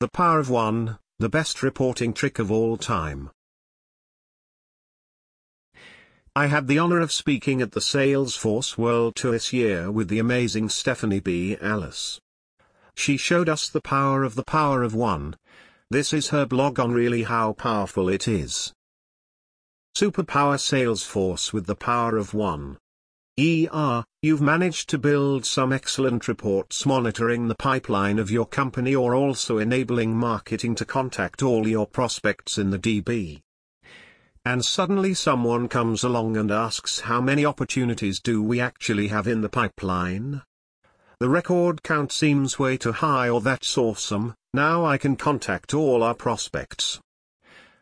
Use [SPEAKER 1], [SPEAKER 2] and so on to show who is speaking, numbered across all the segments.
[SPEAKER 1] The power of one, the best reporting trick of all time. I had the honor of speaking at the Salesforce World Tour this year with the amazing Stefanie Bialas. She showed us the power of the power of one. This is her blog on really how powerful it is. Superpower Salesforce with the power of one. ER, you've managed to build some excellent reports monitoring the pipeline of your company or also enabling marketing to contact all your prospects in the DB and suddenly someone comes along and asks how many opportunities do we actually have in the pipeline? The record count seems way too high or that's awesome, now I can contact all our prospects.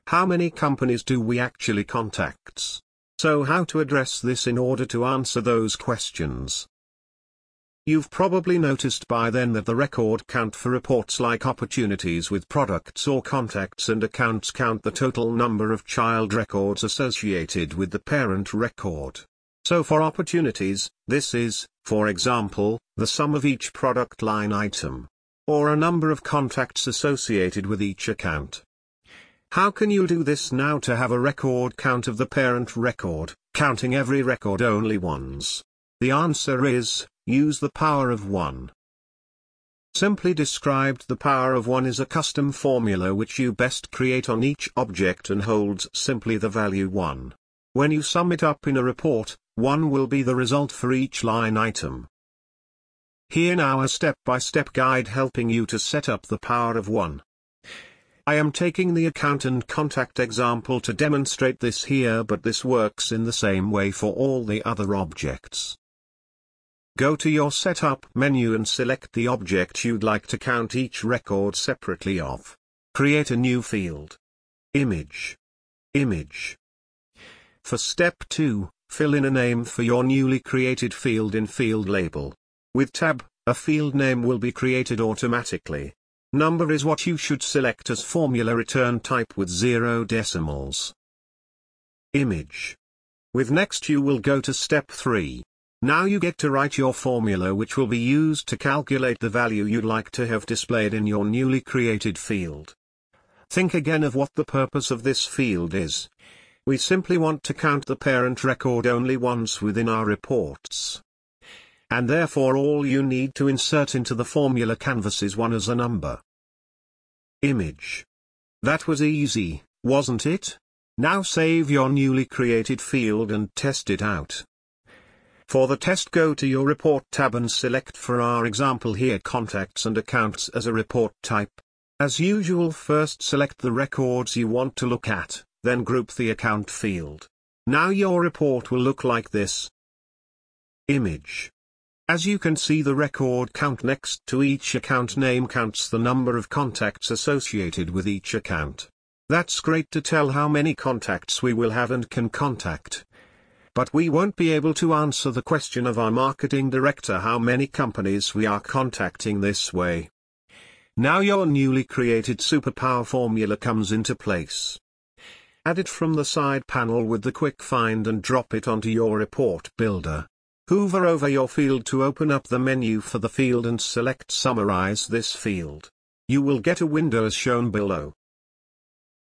[SPEAKER 1] How many companies do we actually contact? So how to address this in order to answer those questions? You've probably noticed by then that the record count for reports like opportunities with products or contacts and accounts count the total number of child records associated with the parent record. So for opportunities, this is, for example, the sum of each product line item. Or a number of contacts associated with each account. How can you do this now to have a record count of the parent record, counting every record only once? The answer is, Use the power of 1. Simply described the power of 1 is a custom formula which you best create on each object and holds simply the value 1. When you sum it up in a report, 1 will be the result for each line item. Here now a step-by-step -step guide helping you to set up the power of 1. I am taking the account and contact example to demonstrate this here but this works in the same way for all the other objects. Go to your Setup menu and select the object you'd like to count each record separately of. Create a new field. Image. Image. For step 2, fill in a name for your newly created field in Field Label. With Tab, a field name will be created automatically. Number is what you should select as formula return type with zero decimals. Image. With Next you will go to step 3. Now you get to write your formula which will be used to calculate the value you'd like to have displayed in your newly created field. Think again of what the purpose of this field is. We simply want to count the parent record only once within our reports. And therefore all you need to insert into the formula canvas is 1 as a number. Image. That was easy, wasn't it? Now save your newly created field and test it out. For the test go to your report tab and select for our example here contacts and accounts as a report type. As usual first select the records you want to look at, then group the account field. Now your report will look like this. Image. As you can see the record count next to each account name counts the number of contacts associated with each account. That's great to tell how many contacts we will have and can contact. But we won't be able to answer the question of our marketing director how many companies we are contacting this way. Now your newly created superpower formula comes into place. Add it from the side panel with the quick find and drop it onto your report builder. Hover over your field to open up the menu for the field and select Summarize this field. You will get a window as shown below.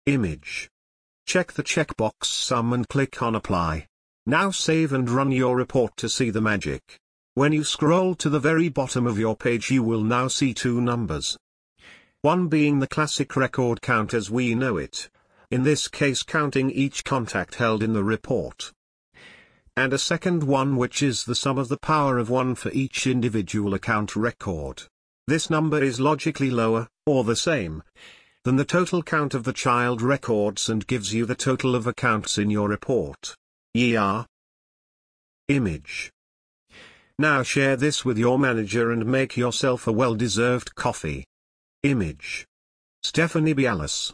[SPEAKER 1] Image. Check the checkbox Sum and click on Apply. Now save and run your report to see the magic. When you scroll to the very bottom of your page you will now see two numbers. One being the classic record count as we know it, in this case counting each contact held in the report. And a second one which is the sum of the power of one for each individual account record. This number is logically lower, or the same, than the total count of the child records and gives you the total of accounts in your report. ER Image Now share this with your manager and make yourself a well-deserved coffee. Image Stefanie Bialas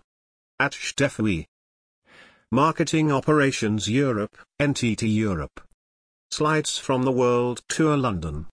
[SPEAKER 1] at Steffi Marketing Operations Europe, NTT Europe Slides from the World Tour London